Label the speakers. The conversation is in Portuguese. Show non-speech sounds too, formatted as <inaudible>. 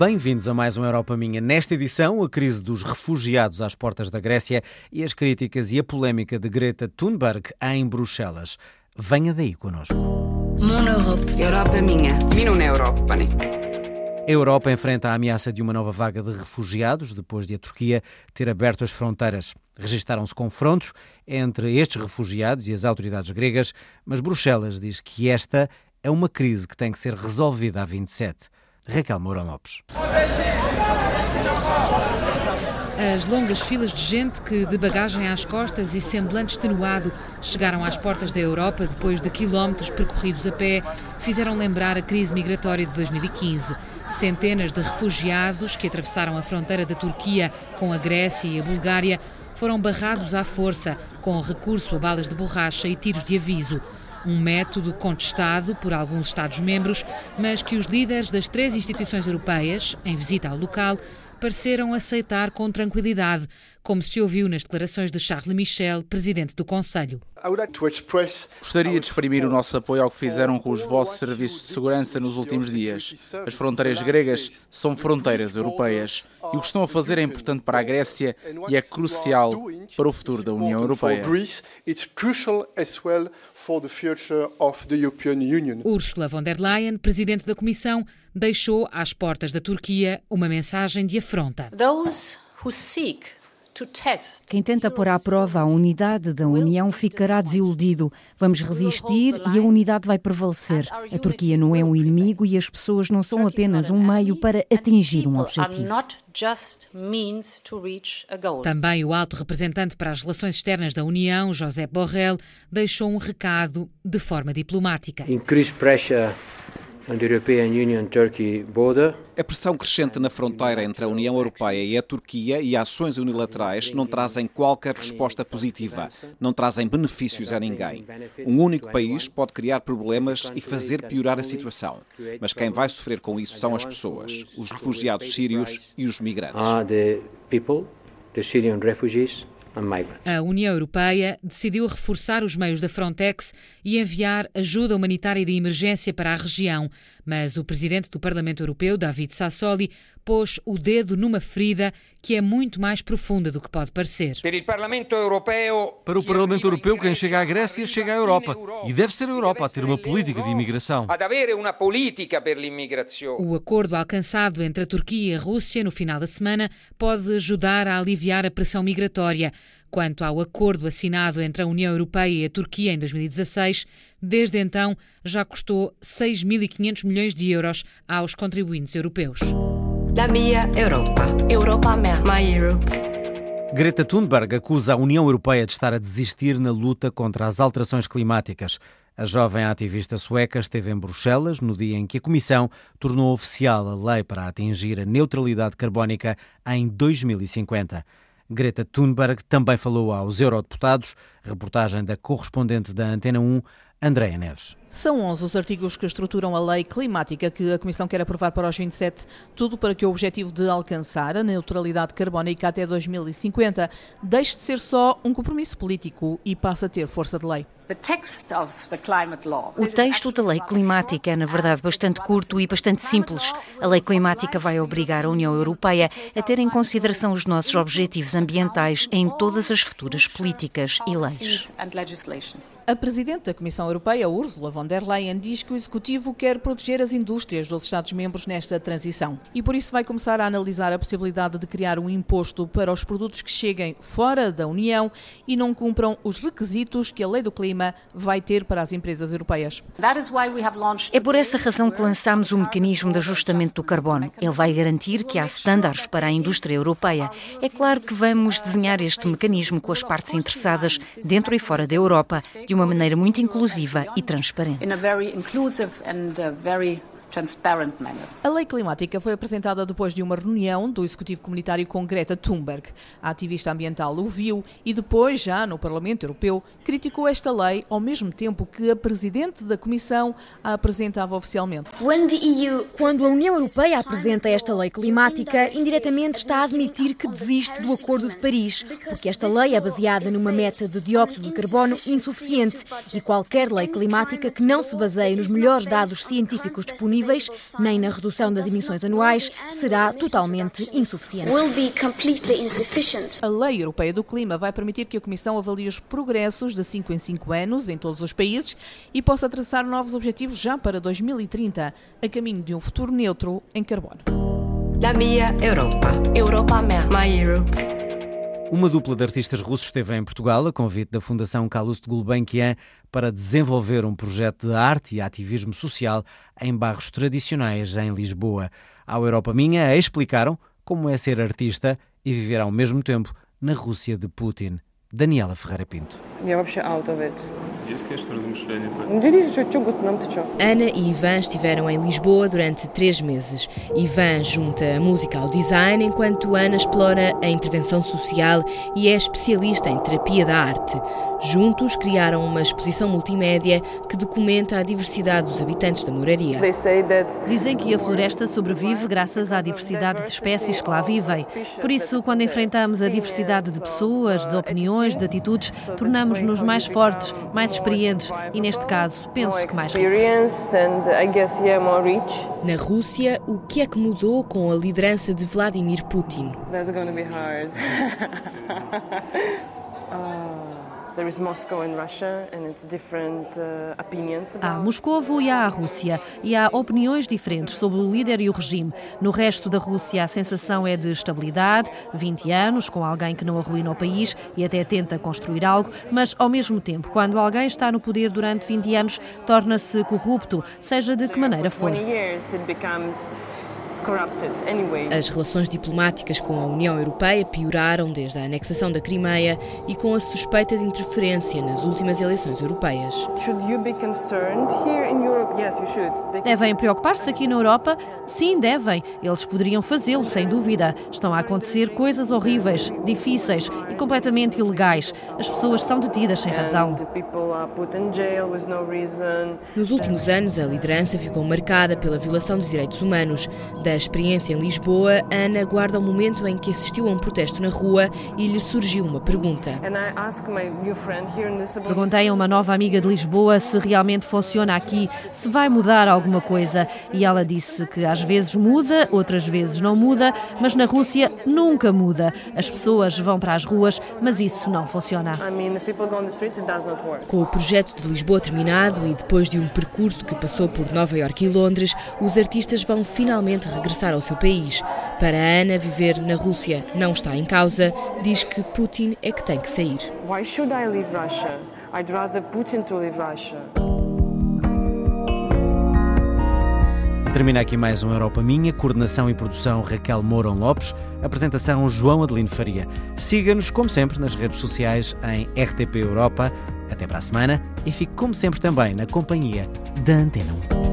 Speaker 1: Bem-vindos a mais um Europa Minha. Nesta edição, a crise dos refugiados às portas da Grécia e as críticas e a polémica de Greta Thunberg em Bruxelas. Venha daí
Speaker 2: Europe. Europa minha. Minun Eurooppani.
Speaker 1: A Europa enfrenta a ameaça de uma nova vaga de refugiados depois de a Turquia ter aberto as fronteiras. Registaram-se confrontos entre estes refugiados e as autoridades gregas, mas Bruxelas diz que esta é uma crise que tem que ser resolvida a 27. Raquel Moura Lopes.
Speaker 3: As longas filas de gente que, de bagagem às costas e semblante extenuado, chegaram às portas da Europa depois de quilómetros percorridos a pé, fizeram lembrar a crise migratória de 2015. Centenas de refugiados que atravessaram a fronteira da Turquia com a Grécia e a Bulgária foram barrados à força, com recurso a balas de borracha e tiros de aviso. Um método contestado por alguns Estados-membros, mas que os líderes das três instituições europeias, em visita ao local, pareceram aceitar com tranquilidade, como se ouviu nas declarações de Charles Michel, presidente do Conselho.
Speaker 4: Gostaria de exprimir o nosso apoio ao que fizeram com os vossos serviços de segurança nos últimos dias. As fronteiras gregas são fronteiras europeias e o que estão a fazer é importante para a Grécia e é crucial para o futuro da União Europeia.
Speaker 3: Ursula von der Leyen, presidente da Comissão, deixou às portas da Turquia uma mensagem de afronta.
Speaker 5: Quem tenta pôr à prova a unidade da União ficará desiludido. Vamos resistir e a unidade vai prevalecer. A Turquia não é um inimigo e as pessoas não são apenas um meio para atingir um objetivo.
Speaker 3: Também o alto representante para as relações externas da União, José Borrell, deixou um recado de forma diplomática.
Speaker 6: A pressão crescente na fronteira entre a União Europeia e a Turquia e ações unilaterais não trazem qualquer resposta positiva, não trazem benefícios a ninguém. Um único país pode criar problemas e fazer piorar a situação, mas quem vai sofrer com isso são as pessoas, os refugiados sírios e os migrantes.
Speaker 3: A União Europeia decidiu reforçar os meios da Frontex e enviar ajuda humanitária de emergência para a região, mas o presidente do Parlamento Europeu, David Sassoli, pôs o dedo numa ferida que é muito mais profunda do que pode parecer.
Speaker 7: Para o Parlamento Europeu, quem chega à Grécia chega à Europa. E deve ser a Europa a ter uma política de imigração.
Speaker 3: O acordo alcançado entre a Turquia e a Rússia no final da semana pode ajudar a aliviar a pressão migratória. Quanto ao acordo assinado entre a União Europeia e a Turquia em 2016, desde então já custou 6.500 milhões de euros aos contribuintes europeus.
Speaker 2: La mia Europa. Europa mea. My Europe.
Speaker 1: Greta Thunberg acusa a União Europeia de estar a desistir na luta contra as alterações climáticas. A jovem ativista sueca esteve em Bruxelas no dia em que a Comissão tornou oficial a lei para atingir a neutralidade carbónica em 2050. Greta Thunberg também falou aos eurodeputados, reportagem da correspondente da Antena 1, Andréa Neves.
Speaker 8: São 11 os artigos que estruturam a lei climática que a Comissão quer aprovar para os 27, tudo para que o objetivo de alcançar a neutralidade carbónica até 2050 deixe de ser só um compromisso político e passe a ter força de lei.
Speaker 5: O texto da lei climática é, na verdade, bastante curto e bastante simples. A lei climática vai obrigar a União Europeia a ter em consideração os nossos objetivos ambientais em todas as futuras políticas e leis.
Speaker 8: A Presidente da Comissão Europeia, Ursula von der Leyen, diz que o Executivo quer proteger as indústrias dos Estados-membros nesta transição e por isso vai começar a analisar a possibilidade de criar um imposto para os produtos que cheguem fora da União e não cumpram os requisitos que a Lei do Clima vai ter para as empresas europeias.
Speaker 5: É por essa razão que lançamos o mecanismo de ajustamento do carbono. Ele vai garantir que há estándares para a indústria europeia. É claro que vamos desenhar este mecanismo com as partes interessadas dentro e fora da Europa de uma maneira muito inclusiva e transparente.
Speaker 8: A lei climática foi apresentada depois de uma reunião do Executivo Comunitário com Greta Thunberg. A ativista ambiental o viu e depois, já no Parlamento Europeu, criticou esta lei ao mesmo tempo que a Presidente da Comissão a apresentava oficialmente.
Speaker 9: Quando a União Europeia apresenta esta lei climática, indiretamente está a admitir que desiste do Acordo de Paris, porque esta lei é baseada numa meta de dióxido de carbono insuficiente e qualquer lei climática que não se baseie nos melhores dados científicos disponíveis nem na redução das emissões anuais, será totalmente insuficiente.
Speaker 8: A Lei Europeia do Clima vai permitir que a Comissão avalie os progressos de 5 em 5 anos em todos os países e possa traçar novos objetivos já para 2030, a caminho de um futuro neutro em carbono.
Speaker 2: La mia Europa. Europa mea. My Euro.
Speaker 1: Uma dupla de artistas russos esteve em Portugal a convite da Fundação Calouste Gulbenkian para desenvolver um projeto de arte e ativismo social em bairros tradicionais em Lisboa. Ao Europa Minha explicaram como é ser artista e viver ao mesmo tempo na Rússia de Putin. Daniela Ferreira Pinto.
Speaker 10: Ana e Ivan estiveram em Lisboa durante três meses. Ivan junta a música ao design, enquanto Ana explora a intervenção social e é especialista em terapia da arte. Juntos criaram uma exposição multimédia que documenta a diversidade dos habitantes da moraria.
Speaker 11: Dizem que a floresta sobrevive graças à diversidade de espécies que lá vivem. Por isso, quando enfrentamos a diversidade de pessoas, de opiniões, de atitudes, tornamos-nos mais fortes, mais experientes e, neste caso, penso que mais ricos.
Speaker 10: Na Rússia, o que é que mudou com a liderança de Vladimir Putin? <laughs>
Speaker 11: Há Moscovo e há a Rússia, e há opiniões diferentes sobre o líder e o regime. No resto da Rússia, a sensação é de estabilidade, 20 anos, com alguém que não arruína o país e até tenta construir algo, mas ao mesmo tempo, quando alguém está no poder durante 20 anos, torna-se corrupto, seja de que maneira for.
Speaker 10: As relações diplomáticas com a União Europeia pioraram desde a anexação da Crimeia e com a suspeita de interferência nas últimas eleições europeias.
Speaker 11: Devem preocupar-se aqui na Europa? Sim, devem. Eles poderiam fazê-lo, sem dúvida. Estão a acontecer coisas horríveis, difíceis e completamente ilegais. As pessoas são detidas sem razão.
Speaker 10: Nos últimos anos, a liderança ficou marcada pela violação de direitos humanos. Da experiência em Lisboa, Ana guarda o momento em que assistiu a um protesto na rua e lhe surgiu uma pergunta.
Speaker 11: Perguntei a uma nova amiga de Lisboa se realmente funciona aqui, se vai mudar alguma coisa. E ela disse que às vezes muda, outras vezes não muda, mas na Rússia nunca muda. As pessoas vão para as ruas, mas isso não funciona.
Speaker 10: Com o projeto de Lisboa terminado e depois de um percurso que passou por Nova Iorque e Londres, os artistas vão finalmente regressar ao seu país. Para a Ana, viver na Rússia não está em causa, diz que Putin é que tem que sair. Why should I leave Russia? I'd rather Putin to leave Russia.
Speaker 1: Termina aqui mais um Europa Minha, coordenação e produção Raquel Mourão Lopes, apresentação João Adelino Faria. Siga-nos, como sempre, nas redes sociais em RTP Europa. Até para a semana e fique, como sempre, também na companhia da Antena 1.